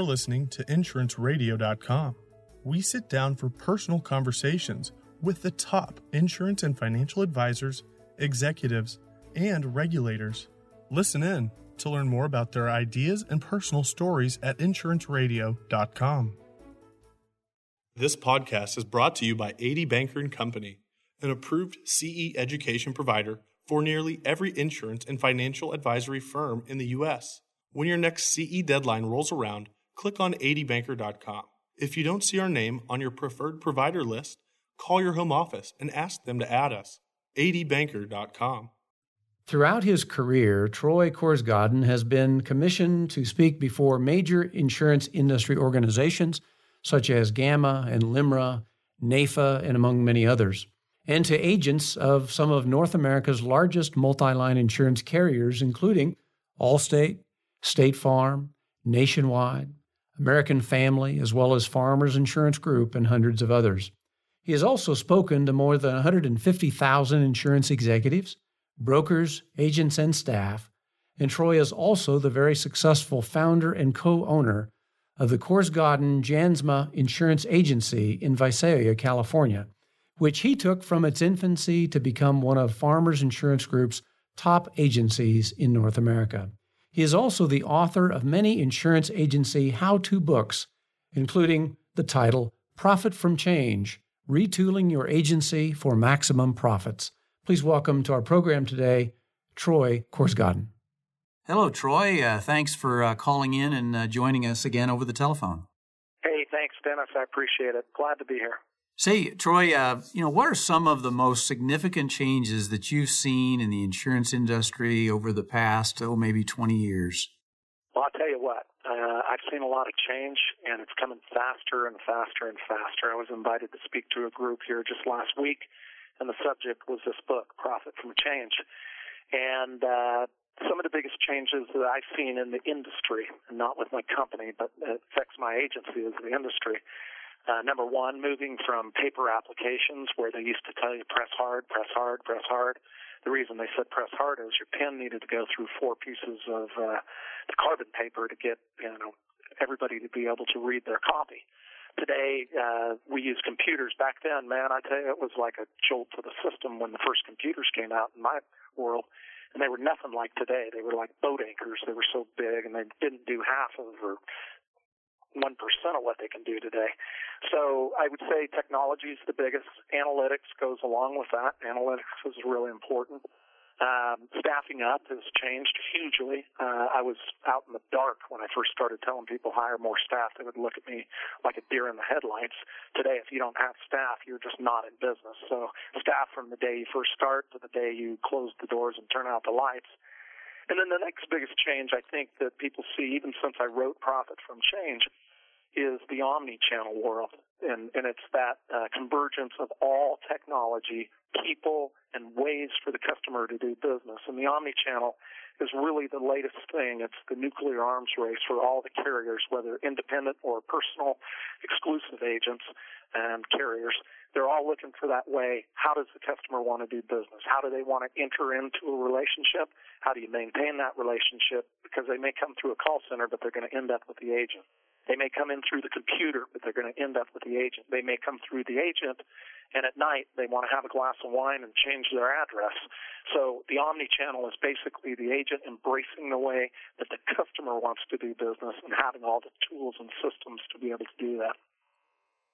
for listening to InsuranceRadio.com. We sit down for personal conversations with the top insurance and financial advisors, executives, and regulators. Listen in to learn more about their ideas and personal stories at InsuranceRadio.com. This podcast is brought to you by AD Banker Company, an approved CE education provider for nearly every insurance and financial advisory firm in the U.S. When your next CE deadline rolls around, click on adbanker.com. If you don't see our name on your preferred provider list, call your home office and ask them to add us. adbanker.com. Throughout his career, Troy Korsgaden has been commissioned to speak before major insurance industry organizations such as GAMA and LIMRA, NAIFA, and among many others, and to agents of some of North America's largest multi line insurance carriers, including Allstate, State Farm, Nationwide, American Family, as well as Farmers Insurance Group, and hundreds of others. He has also spoken to more than 150,000 insurance executives, brokers, agents, and staff, and Troy is also the very successful founder and co owner of the Korsgaden Jansma Insurance Agency in Visalia, California, which he took from its infancy to become one of Farmers Insurance Group's top agencies in North America. He is also the author of many insurance agency how to books, including the title Profit from Change Retooling Your Agency for Maximum Profits. Please welcome to our program today, Troy Korsgaden. Hello, Troy. Uh, thanks for uh, calling in and uh, joining us again over the telephone. Hey, thanks, Dennis. I appreciate it. Glad to be here. Say, Troy, uh, you know, what are some of the most significant changes that you've seen in the insurance industry over the past, oh, maybe 20 years? Well, I'll tell you what, uh, I've seen a lot of change, and it's coming faster and faster and faster. I was invited to speak to a group here just last week, and the subject was this book, Profit from Change. And uh, some of the biggest changes that I've seen in the industry, not with my company, but it affects my agency as the industry. Uh, number one, moving from paper applications where they used to tell you press hard, press hard, press hard. The reason they said press hard is your pen needed to go through four pieces of uh, the carbon paper to get you know everybody to be able to read their copy. Today, uh, we use computers. Back then, man, I tell you, it was like a jolt to the system when the first computers came out in my world and they were nothing like today. They were like boat anchors. They were so big, and they didn't do half of or one percent of what they can do today. So I would say technology is the biggest. Analytics goes along with that. Analytics is really important. Um, staffing up has changed hugely. Uh, I was out in the dark when I first started telling people hire more staff. They would look at me like a deer in the headlights. Today, if you don't have staff, you're just not in business. So staff from the day you first start to the day you close the doors and turn out the lights. And then the next biggest change I think that people see, even since I wrote Profit from Change, is the omni-channel world. And, and it's that uh, convergence of all technology people and ways for the customer to do business. And the omni-channel is really the latest thing. It's the nuclear arms race for all the carriers, whether independent or personal, exclusive agents and carriers. They're all looking for that way. How does the customer want to do business? How do they want to enter into a relationship? How do you maintain that relationship? Because they may come through a call center, but they're going to end up with the agent. They may come in through the computer, but they're going to end up with the agent. They may come through the agent, and at night they want to have a glass of wine and change their address. So the omni-channel is basically the agent embracing the way that the customer wants to do business and having all the tools and systems to be able to do that.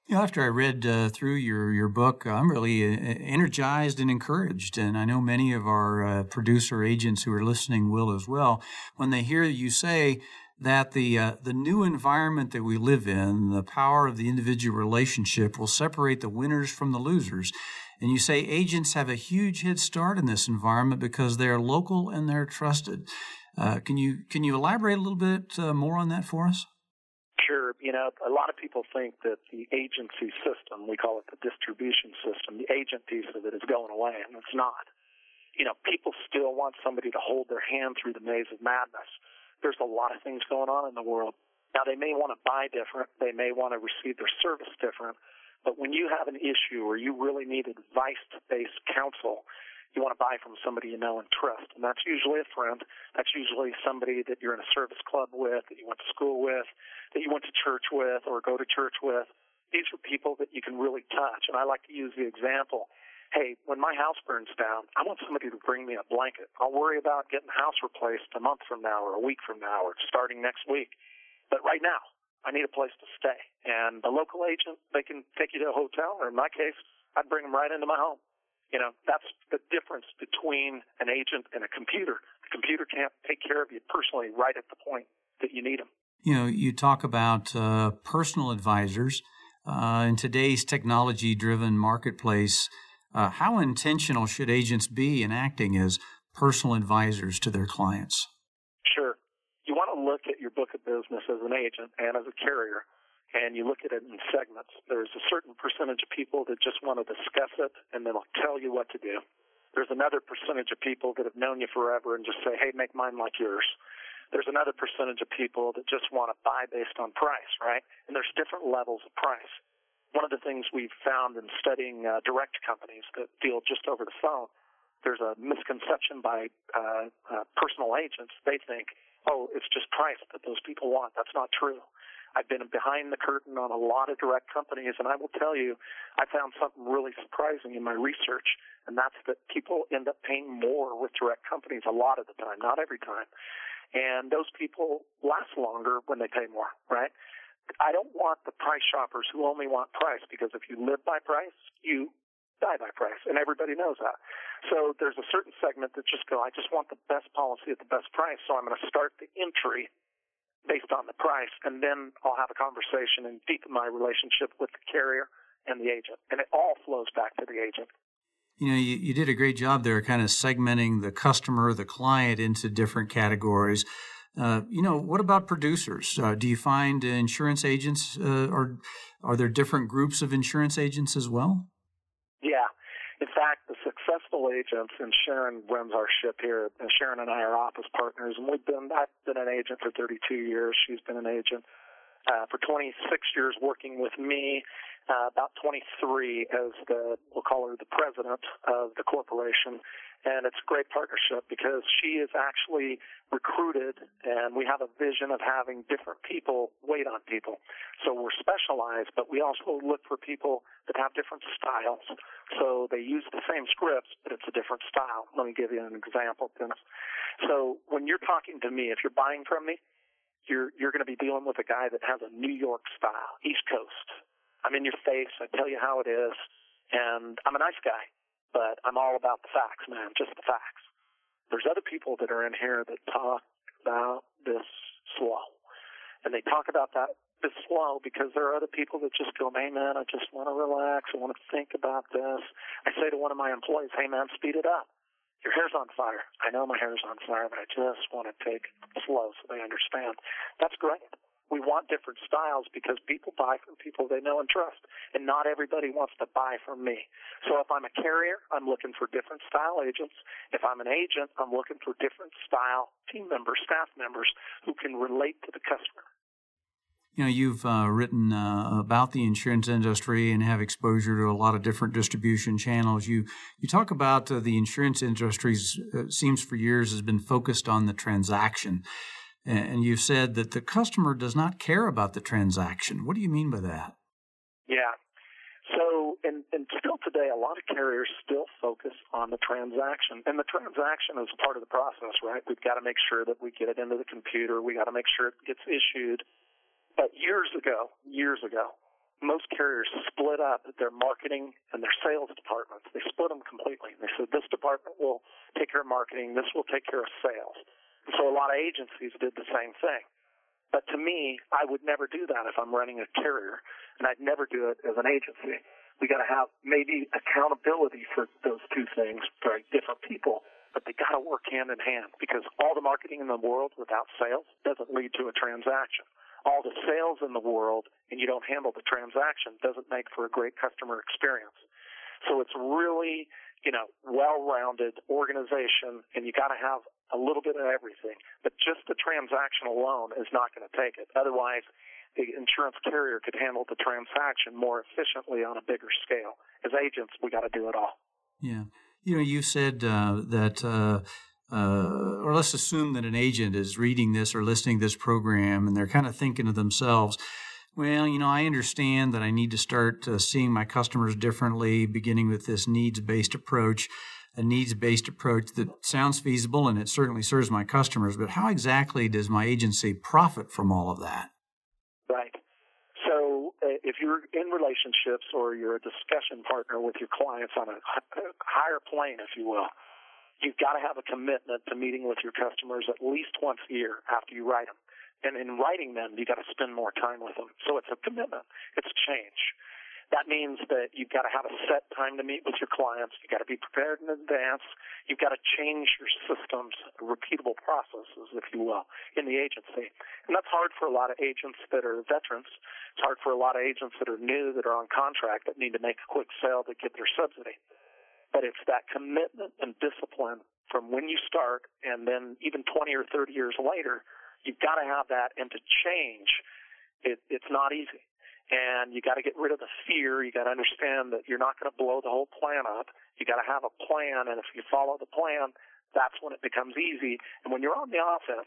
You know, after I read uh, through your, your book, I'm really uh, energized and encouraged. And I know many of our uh, producer agents who are listening will as well. When they hear you say that the uh, the new environment that we live in, the power of the individual relationship, will separate the winners from the losers. And you say agents have a huge head start in this environment because they're local and they're trusted. Uh, can you can you elaborate a little bit uh, more on that for us? Sure. You know, a lot of people think that the agency system, we call it the distribution system, the agent piece of it is going away, and it's not. You know, people still want somebody to hold their hand through the maze of madness there's a lot of things going on in the world. Now, they may want to buy different, they may want to receive their service different, but when you have an issue or you really need advice based counsel, You want to buy from somebody you know and trust, and that's usually a friend. That's usually somebody that you're in a service club with, that you went to school with, that you went to church with, or go to church with. These are people that you can really touch. And I like to use the example hey, when my house burns down, I want somebody to bring me a blanket. I'll worry about getting the house replaced a month from now or a week from now or starting next week. But right now, I need a place to stay. And the local agent, they can take you to a hotel, or in my case, I'd bring them right into my home. You know, that's the difference between an agent and a computer. The computer can't take care of you personally right at the point that you need them. You know, you talk about uh, personal advisors. Uh, in today's technology driven marketplace, uh, how intentional should agents be in acting as personal advisors to their clients? Sure. You want to look at your book of business as an agent and as a carrier, and you look at it in segments. There's a certain percentage of people that just want to discuss it and then will tell you what to do. There's another percentage of people that have known you forever and just say, hey, make mine like yours. There's another percentage of people that just want to buy based on price, right? And there's different levels of price. One of the things we've found in studying uh, direct companies that deal just over the phone, there's a misconception by uh, uh, personal agents. They think, oh, it's just price that those people want. That's not true. I've been behind the curtain on a lot of direct companies, and I will tell you, I found something really surprising in my research, and that's that people end up paying more with direct companies a lot of the time, not every time. And those people last longer when they pay more, right? I don't want the price shoppers who only want price because if you live by price, you die by price, and everybody knows that. So there's a certain segment that just go, I just want the best policy at the best price, so I'm going to start the entry based on the price, and then I'll have a conversation and deepen my relationship with the carrier and the agent, and it all flows back to the agent. You know, you, you did a great job there, kind of segmenting the customer, the client into different categories. Uh, you know, what about producers? Uh, do you find insurance agents, uh, or are there different groups of insurance agents as well? Yeah. In fact, the successful agents, and Sharon runs our ship here, and Sharon and I are office partners, and we've been, I've been an agent for 32 years. She's been an agent uh, for 26 years working with me, uh, about 23 as the, we'll call her the president of the corporation and it's a great partnership because she is actually recruited and we have a vision of having different people wait on people. So we're specialized, but we also look for people that have different styles. So they use the same scripts, but it's a different style. Let me give you an example, Dennis. So when you're talking to me, if you're buying from me, you're you're going to be dealing with a guy that has a New York style, East Coast. I'm in your face. I tell you how it is, and I'm a nice guy but I'm all about the facts, man, just the facts. There's other people that are in here that talk about this slow. And they talk about that this slow because there are other people that just go, hey man, I just want to relax. I want to think about this. I say to one of my employees, hey man, speed it up. Your hair's on fire. I know my hair's on fire, but I just want to take it slow so they understand. That's great. We want different styles because people buy from people they know and trust, and not everybody wants to buy from me. So if I'm a carrier, I'm looking for different style agents. If I'm an agent, I'm looking for different style team members, staff members who can relate to the customer. You know, you've uh, written uh, about the insurance industry and have exposure to a lot of different distribution channels. You you talk about uh, the insurance industry. Uh, seems for years has been focused on the transaction. And you said that the customer does not care about the transaction. What do you mean by that? Yeah. So, and, and still today, a lot of carriers still focus on the transaction. And the transaction is part of the process, right? We've got to make sure that we get it into the computer. We got to make sure it gets issued. But years ago, years ago, most carriers split up their marketing and their sales departments. They split them completely. They said this department will take care of marketing, this will take care of sales. So a lot of agencies did the same thing. But to me, I would never do that if I'm running a carrier, and I'd never do it as an agency. We got to have maybe accountability for those two things for different people, but they got to work hand in hand because all the marketing in the world without sales doesn't lead to a transaction. All the sales in the world and you don't handle the transaction doesn't make for a great customer experience. So it's really, you know, well-rounded organization and you got to have a little bit of everything. But just the transaction alone is not going to take it. Otherwise, the insurance carrier could handle the transaction more efficiently on a bigger scale. As agents, we got to do it all. Yeah. You know, you said uh, that, uh, uh, or let's assume that an agent is reading this or listening to this program and they're kind of thinking to themselves, well, you know, I understand that I need to start uh, seeing my customers differently, beginning with this needs based approach, a needs based approach that sounds feasible and it certainly serves my customers. But how exactly does my agency profit from all of that? Right. So uh, if you're in relationships or you're a discussion partner with your clients on a higher plane, if you will, you've got to have a commitment to meeting with your customers at least once a year after you write them. And in writing them, you've got to spend more time with them. So it's a commitment. It's a change. That means that you've got to have a set time to meet with your clients. You've got to be prepared in advance. You've got to change your systems, repeatable processes, if you will, in the agency. And that's hard for a lot of agents that are veterans. It's hard for a lot of agents that are new, that are on contract, that need to make a quick sale to get their subsidy. But it's that commitment and discipline from when you start and then even 20 or 30 years later You've got to have that, and to change, it, it's not easy. And you got to get rid of the fear. You got to understand that you're not going to blow the whole plan up. You got to have a plan, and if you follow the plan, that's when it becomes easy. And when you're on the offense,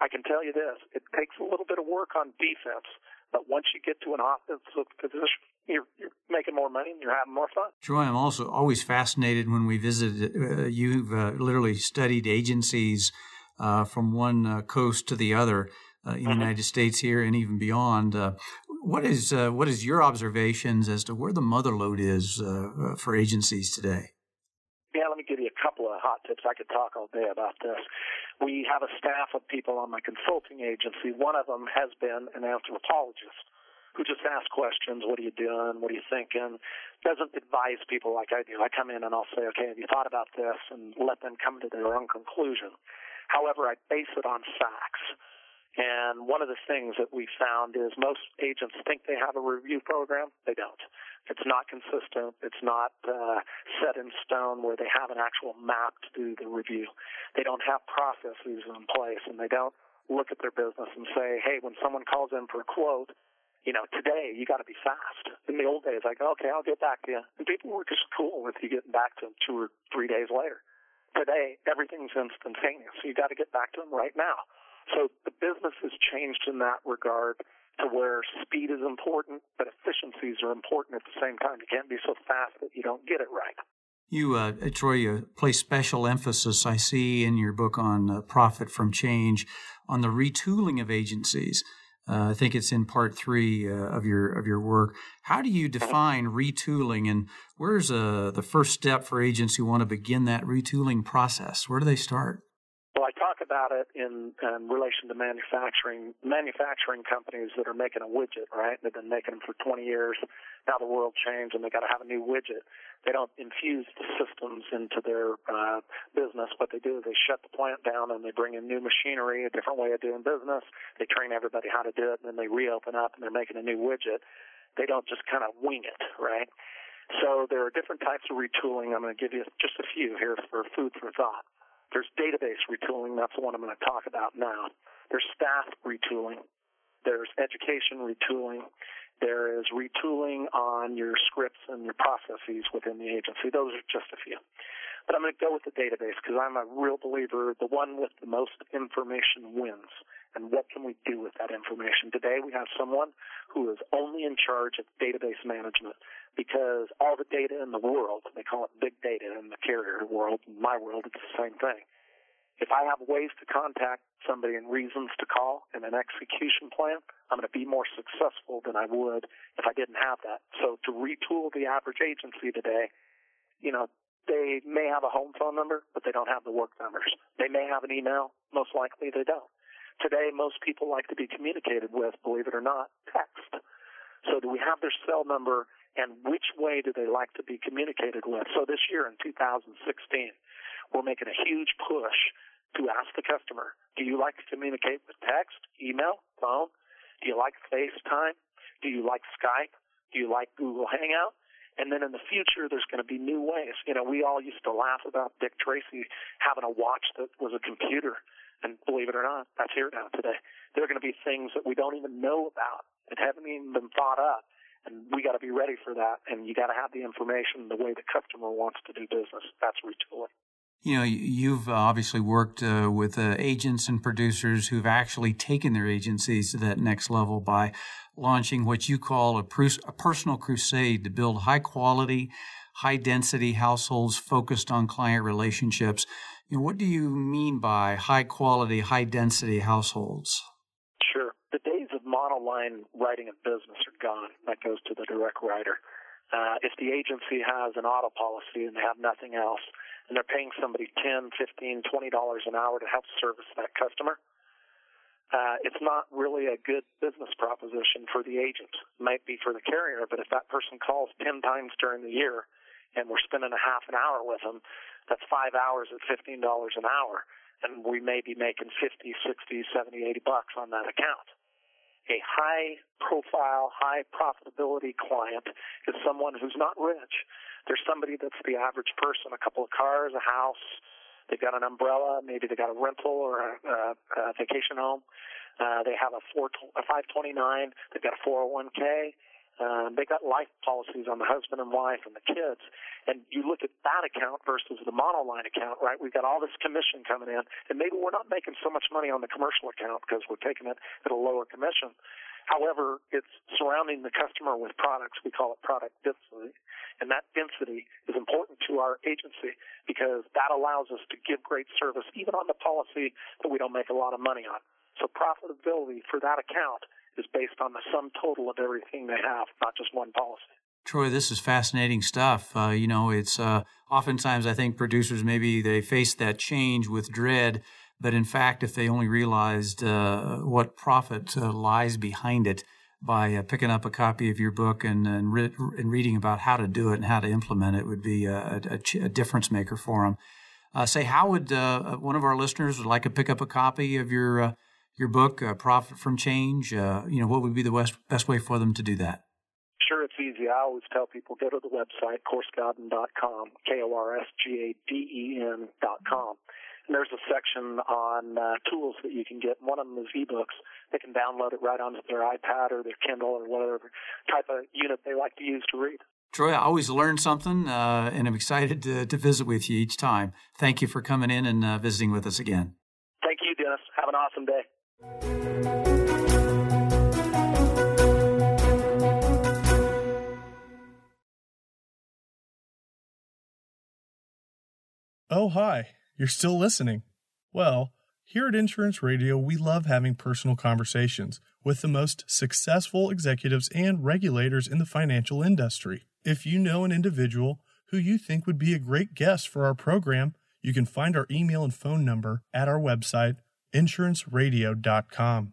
I can tell you this: it takes a little bit of work on defense, but once you get to an offensive position, you're, you're making more money and you're having more fun. Troy, I'm also always fascinated when we visit. Uh, you've uh, literally studied agencies uh, from one uh, coast to the other uh, in the mm-hmm. United States here and even beyond. Uh, what is uh, what is your observations as to where the mother lode is for agencies today? Yeah, let me give you a couple of hot tips. I could talk all day about this. We have a staff of people on my consulting agency. One of them has been an anthropologist who just asks questions. What are you doing? What are you thinking? Doesn't advise people like I do. I come in and I'll say, okay, have you thought about this? And let them come to their own conclusion. However, I base it on facts. And one of the things that we found is most agents think they have a review program. They don't. It's not consistent. It's not uh, set in stone where they have an actual map to do the review. They don't have processes in place, and they don't look at their business and say, "Hey, when someone calls in for a quote, you know, today you got to be fast." In the old days, go, "Okay, I'll get back to you," and people were just cool with you getting back to them two or three days later today everything's instantaneous. You got to get back to them right now. So the business has changed in that regard to where speed is important, but efficiencies are important at the same time. You can't be so fast that you don't get it right. You, uh, Troy, you place special emphasis, I see, in your book on uh, profit from change, on the retooling of agencies. Uh, I think it's in part three uh, of your of your work. How do you define retooling, and where's uh, the first step for agents who want to begin that retooling process? Where do they start? About it in, in relation to manufacturing. Manufacturing companies that are making a widget, right? They've been making them for 20 years. Now the world changed, and they got to have a new widget they don't infuse the systems into their uh, business. What they do is they shut the plant down and they bring in new machinery, a different way of doing business. They train everybody how to do it, and then they reopen up and they're making a new widget. They don't just kind of wing it, right? So there are different types of retooling. I'm going to give you just a few here for food for thought. There's database retooling. That's the one I'm going to talk about now. There's staff retooling. There's education retooling. There is retooling on your scripts and your processes within the agency. Those are just a few. But I'm going to go with the database because I'm a real believer the one with the most information wins. And what can we do with that information? Today we have someone who is only in charge of database management because all the data in the world, they call it big data in the carrier world, in my world, it's the same thing if I have ways to contact somebody and reasons to call and an execution plan, I'm going to be more successful than I would if I didn't have that. So to retool the average agency today, you know, they may have a home phone number, but they don't have the work numbers. They may have an email, most likely they don't. Today, most people like to be communicated with, believe it or not, text. So do we have their cell number and which way do they like to be communicated with? So this year in 2016, we're making a huge push to ask the customer, do you like to communicate with text, email, phone? Do you like FaceTime? Do you like Skype? Do you like Google Hangout? And then in the future, there's going to be new ways. You know, we all used to laugh about Dick Tracy having a watch that was a computer. And believe it or not, that's here now today. There are going to be things that we don't even know about that haven't even been thought up. And we got to be ready for that. And you got to have the information the way the customer wants to do business. That's retooling. You know, you've obviously worked uh, with uh, agents and producers who've actually taken their agencies to that next level by launching what you call a, a personal crusade to build high quality, high density households focused on client relationships. You know, what do you mean by high quality, high density households? Sure. The days of monoline writing a business are gone. That goes to the direct writer. Uh, if the agency has an auto policy and they have nothing else, and they're paying somebody ten, fifteen, twenty dollars an hour to help service that customer, uh, it's not really a good business proposition for the agent. It might be for the carrier, but if that person calls ten times during the year and we're spending a half an hour with them, that's five hours at fifteen dollars an hour, and we may be making fifty, sixty, seventy, eighty bucks on that account. A high profile, high profitability client is someone who's not rich. There's somebody that's the average person, a couple of cars, a house, they've got an umbrella, maybe they've got a rental or a, a, vacation home. Uh, they have a, four, a 529, they've got a 401k, um, they got life policies on the husband and wife and the kids. And you look at that account versus the monoline account, right? We've got all this commission coming in, and maybe we're not making so much money on the commercial account because we're taking it at a lower commission. However, it's surrounding the customer with products. We call it product density. And that density is important to our agency because that allows us to give great service even on the policy that we don't make a lot of money on. So profitability for that account is based on the sum total of everything they have, not just one policy. Troy, this is fascinating stuff. Uh, you know, it's uh, oftentimes I think producers maybe they face that change with dread, but in fact, if they only realized uh, what profit uh, lies behind it by uh, picking up a copy of your book and and, re- and, reading about how to do it and how to implement it, would be a, a, a difference maker for them. Uh, say, how would one of our listeners would like to pick up a copy of your your book, uh, Profit from Change, uh, you know, what would be the best, best way for them to do that? Sure, it's easy. I always tell people go to the website, korsgaden.com, K-O-R-S-G-A-D-E-N.com. And there's a section on uh, tools that you can get. One of them is ebooks. They can download it right onto their iPad or their Kindle or whatever type of unit they like to use to read. Troy, I always learn something, uh, and I'm excited to, to, visit with you each time. Thank you for coming in and uh, visiting with us again. Thank you, Dennis. Have an awesome day. Oh, hi. You're still listening. Well, here at Insurance Radio, we love having personal conversations with the most successful executives and regulators in the financial industry. If you know an individual who you think would be a great guest for our program, you can find our email and phone number at our website, insuranceradio.com.